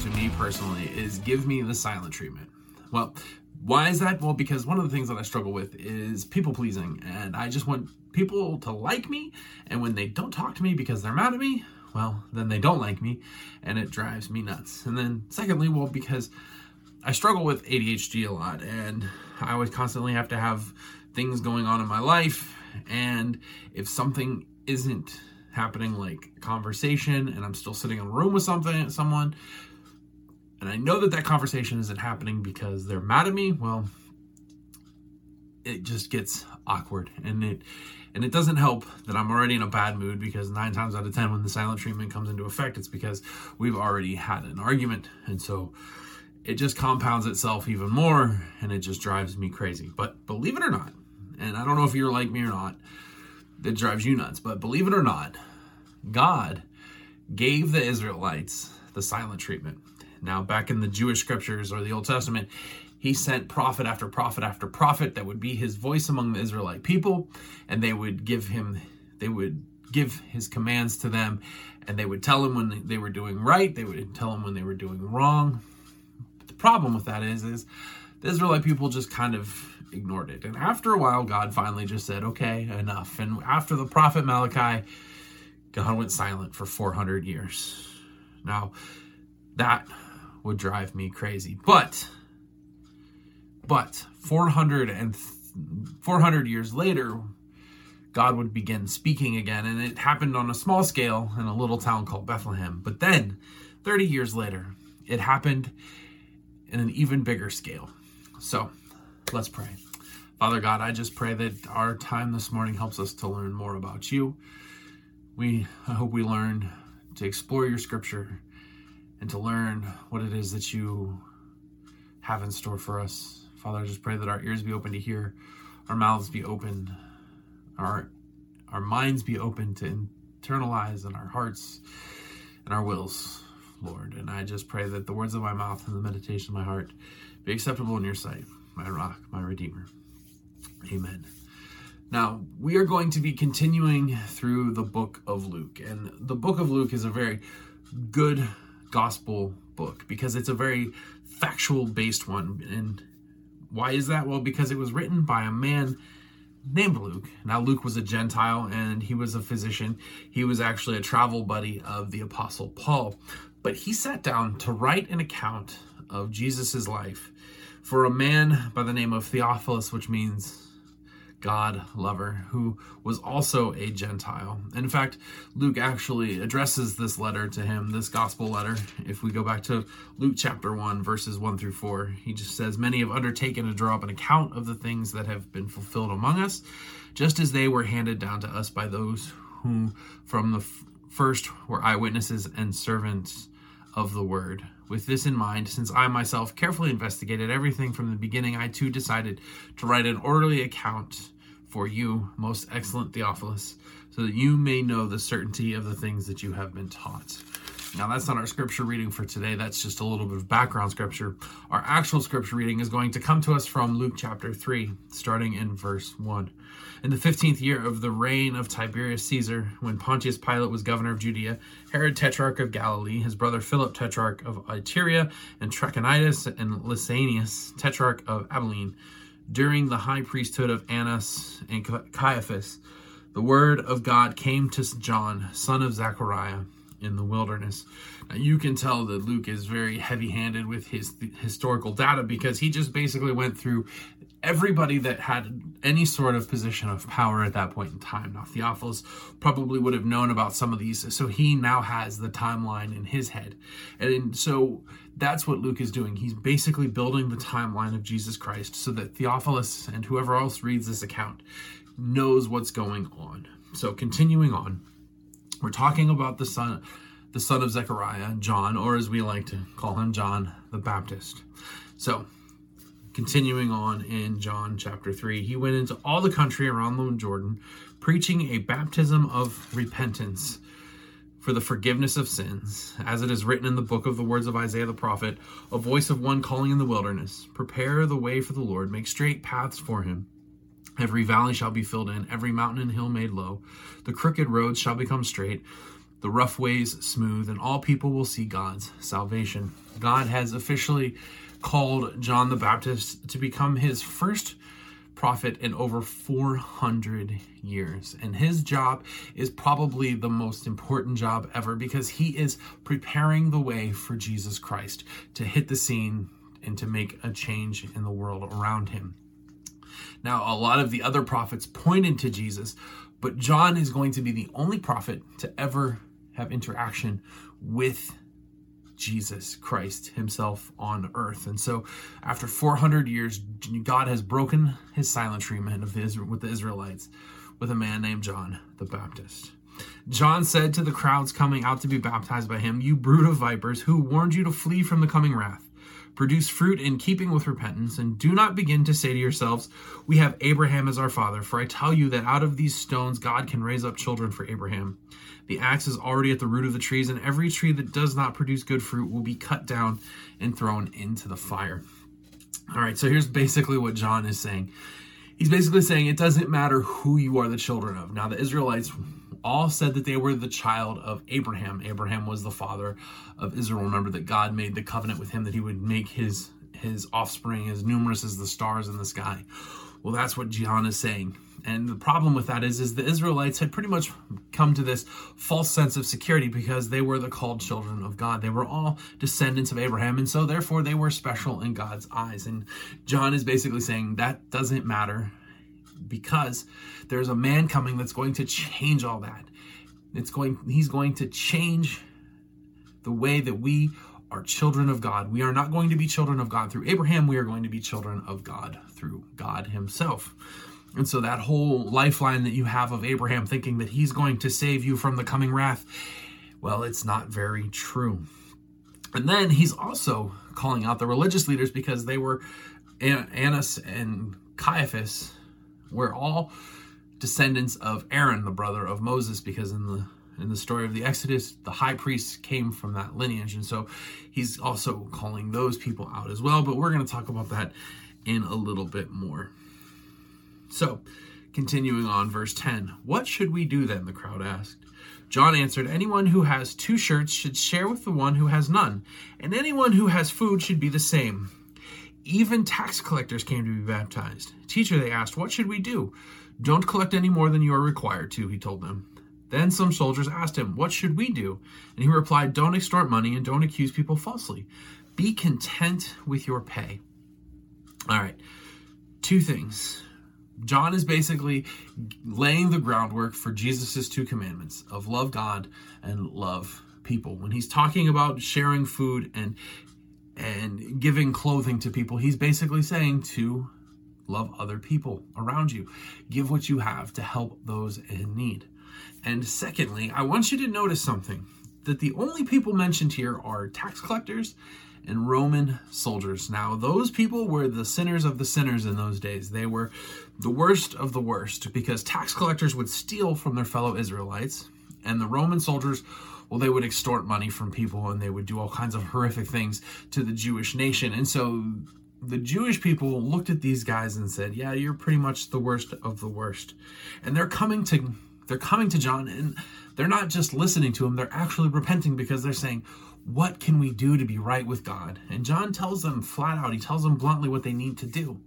to me personally is give me the silent treatment. Well, why is that? Well, because one of the things that I struggle with is people pleasing, and I just want people to like me, and when they don't talk to me because they're mad at me, well, then they don't like me, and it drives me nuts. And then, secondly, well, because I struggle with ADHD a lot, and I always constantly have to have things going on in my life, and if something isn't happening like conversation and I'm still sitting in a room with something someone and I know that that conversation isn't happening because they're mad at me, well it just gets awkward and it and it doesn't help that I'm already in a bad mood because 9 times out of 10 when the silent treatment comes into effect it's because we've already had an argument and so it just compounds itself even more and it just drives me crazy. But believe it or not, and I don't know if you're like me or not, that drives you nuts, but believe it or not, God gave the Israelites the silent treatment. Now, back in the Jewish scriptures or the Old Testament, he sent prophet after prophet after prophet that would be his voice among the Israelite people, and they would give him, they would give his commands to them, and they would tell him when they were doing right, they would tell him when they were doing wrong. But the problem with that is, is the Israelite people just kind of ignored it. And after a while, God finally just said, okay, enough. And after the prophet Malachi, God went silent for 400 years. Now, that would drive me crazy. But, but 400 and 400 years later, God would begin speaking again, and it happened on a small scale in a little town called Bethlehem. But then, 30 years later, it happened in an even bigger scale. So, let's pray. Father God, I just pray that our time this morning helps us to learn more about you. We I hope we learn to explore your scripture and to learn what it is that you have in store for us. Father, I just pray that our ears be open to hear, our mouths be open, our our minds be open to internalize, and our hearts and our wills, Lord. And I just pray that the words of my mouth and the meditation of my heart be acceptable in your sight, my rock, my redeemer. Amen. Now, we are going to be continuing through the book of Luke. And the book of Luke is a very good gospel book because it's a very factual based one. And why is that? Well, because it was written by a man named Luke. Now, Luke was a Gentile and he was a physician. He was actually a travel buddy of the Apostle Paul. But he sat down to write an account of Jesus' life for a man by the name of Theophilus, which means God lover, who was also a Gentile. In fact, Luke actually addresses this letter to him, this gospel letter. If we go back to Luke chapter 1, verses 1 through 4, he just says, Many have undertaken to draw up an account of the things that have been fulfilled among us, just as they were handed down to us by those who from the f- first were eyewitnesses and servants of the word. With this in mind, since I myself carefully investigated everything from the beginning, I too decided to write an orderly account for you, most excellent Theophilus, so that you may know the certainty of the things that you have been taught. Now, that's not our scripture reading for today. That's just a little bit of background scripture. Our actual scripture reading is going to come to us from Luke chapter 3, starting in verse 1. In the 15th year of the reign of Tiberius Caesar, when Pontius Pilate was governor of Judea, Herod tetrarch of Galilee, his brother Philip tetrarch of Iturea, and Trachonitis and Lysanias tetrarch of Abilene, during the high priesthood of Annas and Caiaphas, the word of God came to John, son of Zechariah in the wilderness. Now, you can tell that Luke is very heavy handed with his historical data because he just basically went through everybody that had any sort of position of power at that point in time. Now, Theophilus probably would have known about some of these, so he now has the timeline in his head. And so that's what Luke is doing. He's basically building the timeline of Jesus Christ so that Theophilus and whoever else reads this account knows what's going on. So, continuing on. We're talking about the son, the son of Zechariah, John, or as we like to call him, John the Baptist. So, continuing on in John chapter 3, he went into all the country around the Jordan, preaching a baptism of repentance for the forgiveness of sins, as it is written in the book of the words of Isaiah the prophet, a voice of one calling in the wilderness, prepare the way for the Lord, make straight paths for him. Every valley shall be filled in, every mountain and hill made low. The crooked roads shall become straight, the rough ways smooth, and all people will see God's salvation. God has officially called John the Baptist to become his first prophet in over 400 years. And his job is probably the most important job ever because he is preparing the way for Jesus Christ to hit the scene and to make a change in the world around him. Now, a lot of the other prophets pointed to Jesus, but John is going to be the only prophet to ever have interaction with Jesus Christ himself on earth. And so after 400 years, God has broken his silent treatment of the, with the Israelites with a man named John the Baptist. John said to the crowds coming out to be baptized by him, You brood of vipers, who warned you to flee from the coming wrath? Produce fruit in keeping with repentance, and do not begin to say to yourselves, We have Abraham as our father. For I tell you that out of these stones God can raise up children for Abraham. The axe is already at the root of the trees, and every tree that does not produce good fruit will be cut down and thrown into the fire. All right, so here's basically what John is saying. He's basically saying it doesn't matter who you are the children of. Now, the Israelites all said that they were the child of Abraham. Abraham was the father of Israel. Remember that God made the covenant with him that he would make his his offspring as numerous as the stars in the sky. Well, that's what John is saying. And the problem with that is, is the Israelites had pretty much come to this false sense of security because they were the called children of God. They were all descendants of Abraham, and so therefore they were special in God's eyes. And John is basically saying that doesn't matter because there's a man coming that's going to change all that. It's going he's going to change the way that we are children of God. We are not going to be children of God through Abraham, we are going to be children of God through God himself. And so that whole lifeline that you have of Abraham thinking that he's going to save you from the coming wrath, well, it's not very true. And then he's also calling out the religious leaders because they were Annas and Caiaphas we're all descendants of Aaron, the brother of Moses, because in the in the story of the Exodus, the high priest came from that lineage. And so he's also calling those people out as well. But we're going to talk about that in a little bit more. So, continuing on, verse 10 What should we do then? The crowd asked. John answered, Anyone who has two shirts should share with the one who has none, and anyone who has food should be the same. Even tax collectors came to be baptized. Teacher, they asked, what should we do? Don't collect any more than you are required to, he told them. Then some soldiers asked him, What should we do? And he replied, Don't extort money and don't accuse people falsely. Be content with your pay. All right, two things. John is basically laying the groundwork for Jesus' two commandments of love God and love people. When he's talking about sharing food and and giving clothing to people, he's basically saying to love other people around you. Give what you have to help those in need. And secondly, I want you to notice something that the only people mentioned here are tax collectors and Roman soldiers. Now, those people were the sinners of the sinners in those days. They were the worst of the worst because tax collectors would steal from their fellow Israelites, and the Roman soldiers well, they would extort money from people and they would do all kinds of horrific things to the Jewish nation. And so the Jewish people looked at these guys and said, "Yeah, you're pretty much the worst of the worst." And they're coming to they're coming to John and they're not just listening to him, they're actually repenting because they're saying, "What can we do to be right with God?" And John tells them flat out, he tells them bluntly what they need to do.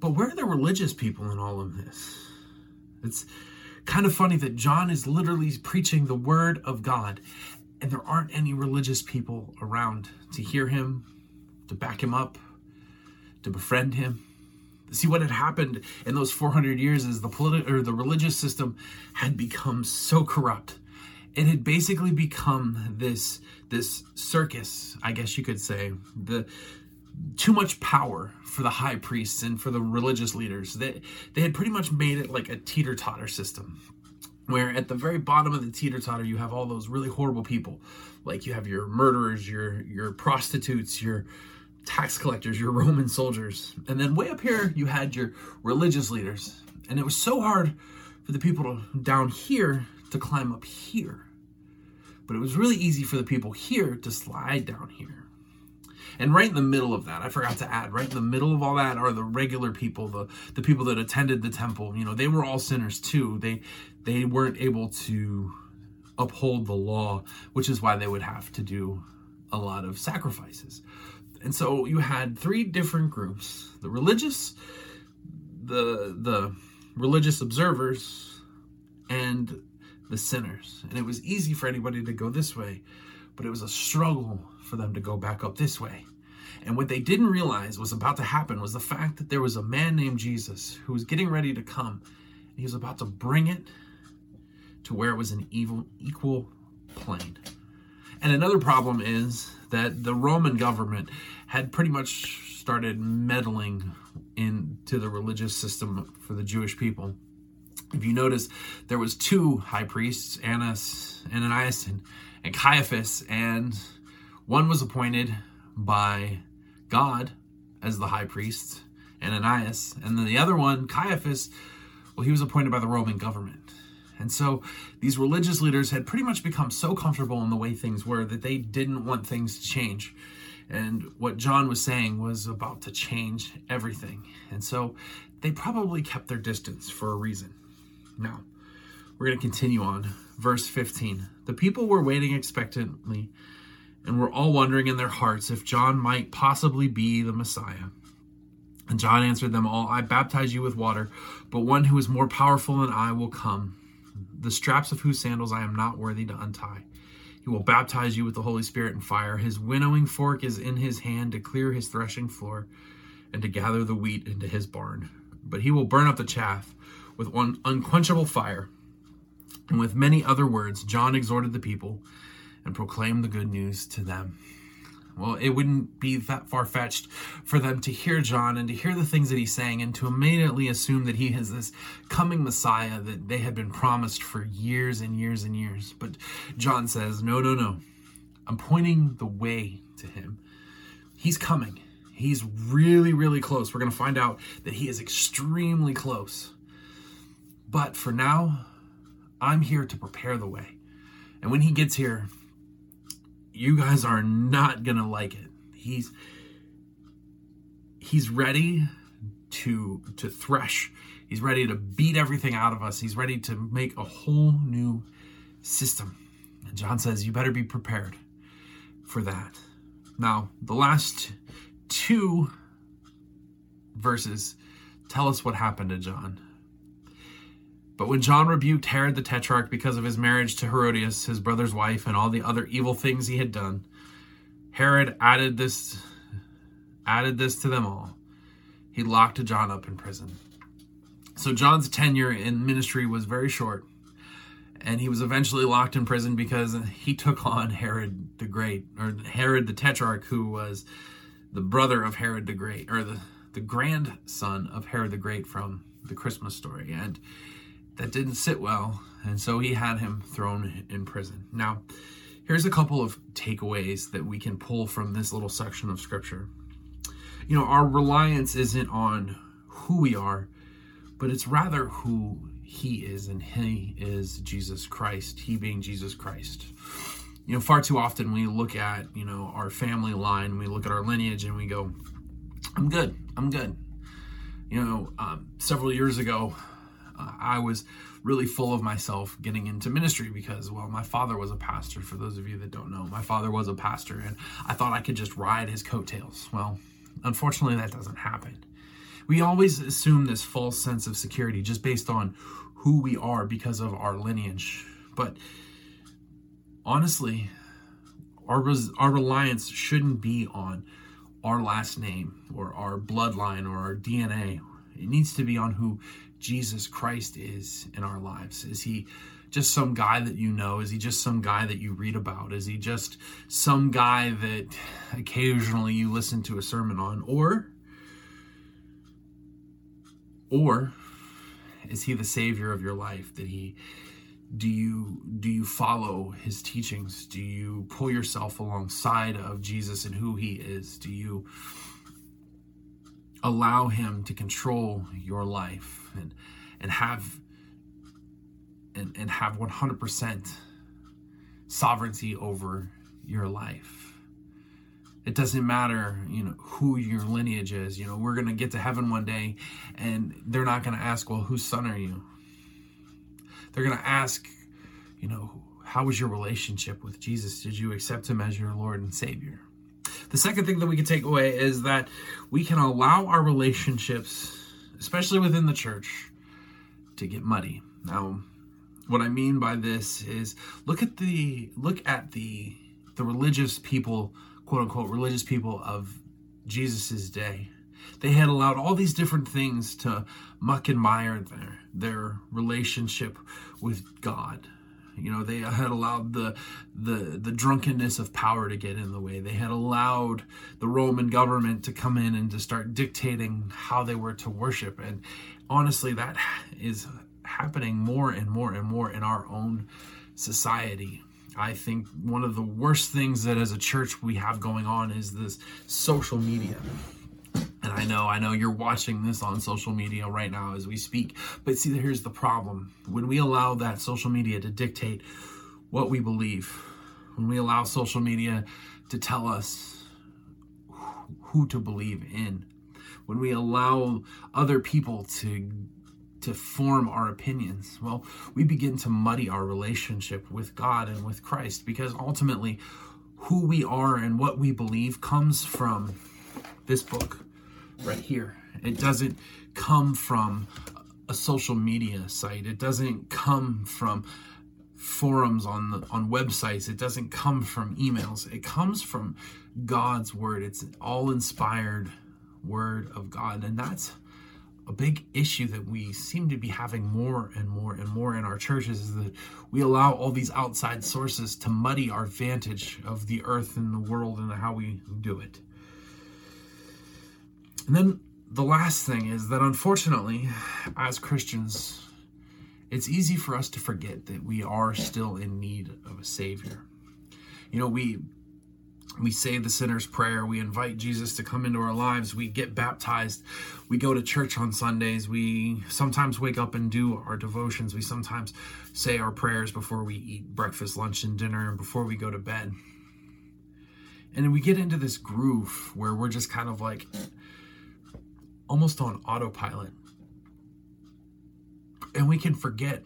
But where are the religious people in all of this? It's kind of funny that John is literally preaching the word of God and there aren't any religious people around to hear him, to back him up, to befriend him. See what had happened in those 400 years is the political or the religious system had become so corrupt. It had basically become this this circus, I guess you could say. The too much power for the high priests and for the religious leaders. They they had pretty much made it like a teeter totter system, where at the very bottom of the teeter totter you have all those really horrible people, like you have your murderers, your your prostitutes, your tax collectors, your Roman soldiers, and then way up here you had your religious leaders, and it was so hard for the people to, down here to climb up here, but it was really easy for the people here to slide down here. And right in the middle of that, I forgot to add, right in the middle of all that are the regular people, the the people that attended the temple. You know, they were all sinners too. They they weren't able to uphold the law, which is why they would have to do a lot of sacrifices. And so you had three different groups the religious, the, the religious observers, and the sinners. And it was easy for anybody to go this way, but it was a struggle for them to go back up this way. And what they didn't realize was about to happen was the fact that there was a man named Jesus who was getting ready to come. And he was about to bring it to where it was an evil equal plane. And another problem is that the Roman government had pretty much started meddling into the religious system for the Jewish people. If you notice, there was two high priests, Annas, and Ananias, and, and Caiaphas, and one was appointed by God as the high priest, Ananias, and then the other one, Caiaphas, well, he was appointed by the Roman government. And so these religious leaders had pretty much become so comfortable in the way things were that they didn't want things to change. And what John was saying was about to change everything. And so they probably kept their distance for a reason. Now, we're going to continue on. Verse 15. The people were waiting expectantly and were all wondering in their hearts if John might possibly be the Messiah. And John answered them all, I baptize you with water, but one who is more powerful than I will come, the straps of whose sandals I am not worthy to untie. He will baptize you with the Holy Spirit and fire. His winnowing fork is in his hand to clear his threshing floor and to gather the wheat into his barn. But he will burn up the chaff with one unquenchable fire. And with many other words, John exhorted the people and proclaimed the good news to them. Well, it wouldn't be that far fetched for them to hear John and to hear the things that he's saying and to immediately assume that he is this coming Messiah that they had been promised for years and years and years. But John says, No, no, no. I'm pointing the way to him. He's coming. He's really, really close. We're going to find out that he is extremely close. But for now, I'm here to prepare the way. And when he gets here, you guys are not gonna like it. He's he's ready to to thresh. He's ready to beat everything out of us. He's ready to make a whole new system. And John says, you better be prepared for that. Now, the last two verses tell us what happened to John. But when John rebuked Herod the Tetrarch because of his marriage to Herodias, his brother's wife, and all the other evil things he had done, Herod added this added this to them all. He locked John up in prison. So John's tenure in ministry was very short, and he was eventually locked in prison because he took on Herod the Great, or Herod the Tetrarch, who was the brother of Herod the Great, or the, the grandson of Herod the Great from the Christmas story. And that didn't sit well, and so he had him thrown in prison. Now, here's a couple of takeaways that we can pull from this little section of scripture. You know, our reliance isn't on who we are, but it's rather who he is, and he is Jesus Christ, he being Jesus Christ. You know, far too often we look at, you know, our family line, we look at our lineage, and we go, I'm good, I'm good. You know, um, several years ago, I was really full of myself getting into ministry because, well, my father was a pastor. For those of you that don't know, my father was a pastor, and I thought I could just ride his coattails. Well, unfortunately, that doesn't happen. We always assume this false sense of security just based on who we are because of our lineage. But honestly, our, res- our reliance shouldn't be on our last name or our bloodline or our DNA. It needs to be on who Jesus Christ is in our lives? Is he just some guy that you know? Is he just some guy that you read about? Is he just some guy that occasionally you listen to a sermon on? Or or is he the savior of your life that he do you do you follow his teachings do you pull yourself alongside of jesus and who he is do you allow him to control your life and and have and, and have 100% sovereignty over your life it doesn't matter you know who your lineage is you know we're going to get to heaven one day and they're not going to ask well whose son are you they're going to ask you know How was your relationship with Jesus? Did you accept him as your Lord and Savior? The second thing that we can take away is that we can allow our relationships, especially within the church, to get muddy. Now, what I mean by this is look at the look at the the religious people, quote unquote religious people of Jesus's day. They had allowed all these different things to muck and mire their their relationship with God. You know, they had allowed the the the drunkenness of power to get in the way. They had allowed the Roman government to come in and to start dictating how they were to worship. And honestly, that is happening more and more and more in our own society. I think one of the worst things that as a church we have going on is this social media. And I know, I know you're watching this on social media right now as we speak. But see, here's the problem. When we allow that social media to dictate what we believe, when we allow social media to tell us who to believe in, when we allow other people to to form our opinions, well, we begin to muddy our relationship with God and with Christ because ultimately who we are and what we believe comes from this book right here. It doesn't come from a social media site. It doesn't come from forums on the, on websites. It doesn't come from emails. It comes from God's word. It's an all inspired word of God, and that's a big issue that we seem to be having more and more and more in our churches is that we allow all these outside sources to muddy our vantage of the earth and the world and how we do it. And then the last thing is that unfortunately, as Christians, it's easy for us to forget that we are still in need of a Savior. You know, we we say the sinner's prayer we invite jesus to come into our lives we get baptized we go to church on sundays we sometimes wake up and do our devotions we sometimes say our prayers before we eat breakfast lunch and dinner and before we go to bed and we get into this groove where we're just kind of like almost on autopilot. And we can forget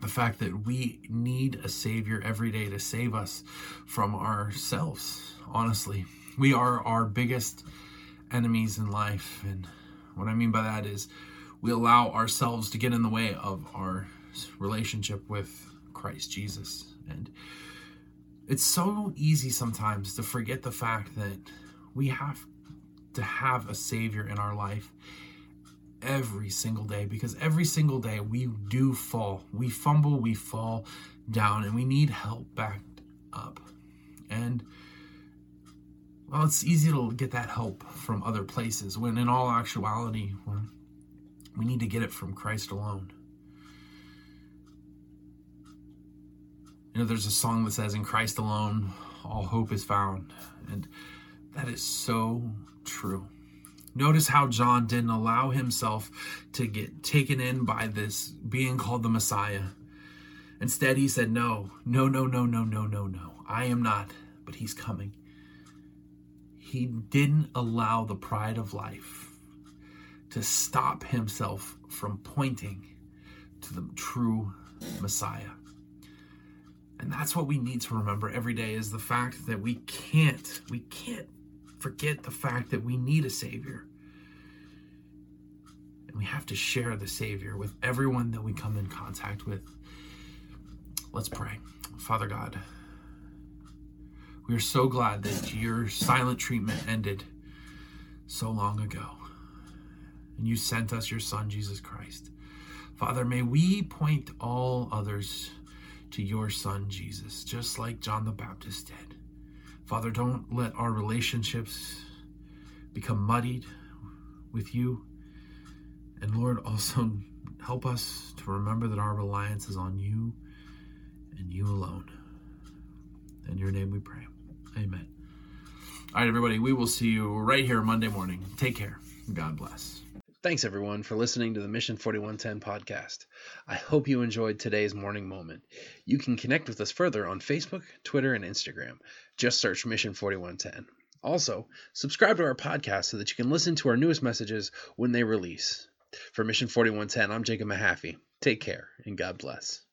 the fact that we need a savior every day to save us from ourselves honestly. We are our biggest enemies in life and what i mean by that is we allow ourselves to get in the way of our relationship with christ jesus. And it's so easy sometimes to forget the fact that we have to have a savior in our life every single day because every single day we do fall. We fumble, we fall down, and we need help backed up. And well, it's easy to get that help from other places when in all actuality, we need to get it from Christ alone. You know, there's a song that says, In Christ alone, all hope is found. And that is so true. Notice how John didn't allow himself to get taken in by this being called the Messiah. Instead, he said, No, no, no, no, no, no, no, no. I am not, but he's coming. He didn't allow the pride of life to stop himself from pointing to the true Messiah. And that's what we need to remember every day is the fact that we can't, we can't forget the fact that we need a Savior. And we have to share the Savior with everyone that we come in contact with. Let's pray. Father God, we are so glad that your silent treatment ended so long ago. And you sent us your Son, Jesus Christ. Father, may we point all others to your Son, Jesus, just like John the Baptist did. Father, don't let our relationships become muddied with you. And Lord, also help us to remember that our reliance is on you and you alone. In your name we pray. Amen. All right, everybody, we will see you right here Monday morning. Take care. God bless. Thanks, everyone, for listening to the Mission 4110 podcast. I hope you enjoyed today's morning moment. You can connect with us further on Facebook, Twitter, and Instagram. Just search Mission 4110. Also, subscribe to our podcast so that you can listen to our newest messages when they release. For Mission 4110, I'm Jacob Mahaffey. Take care, and God bless.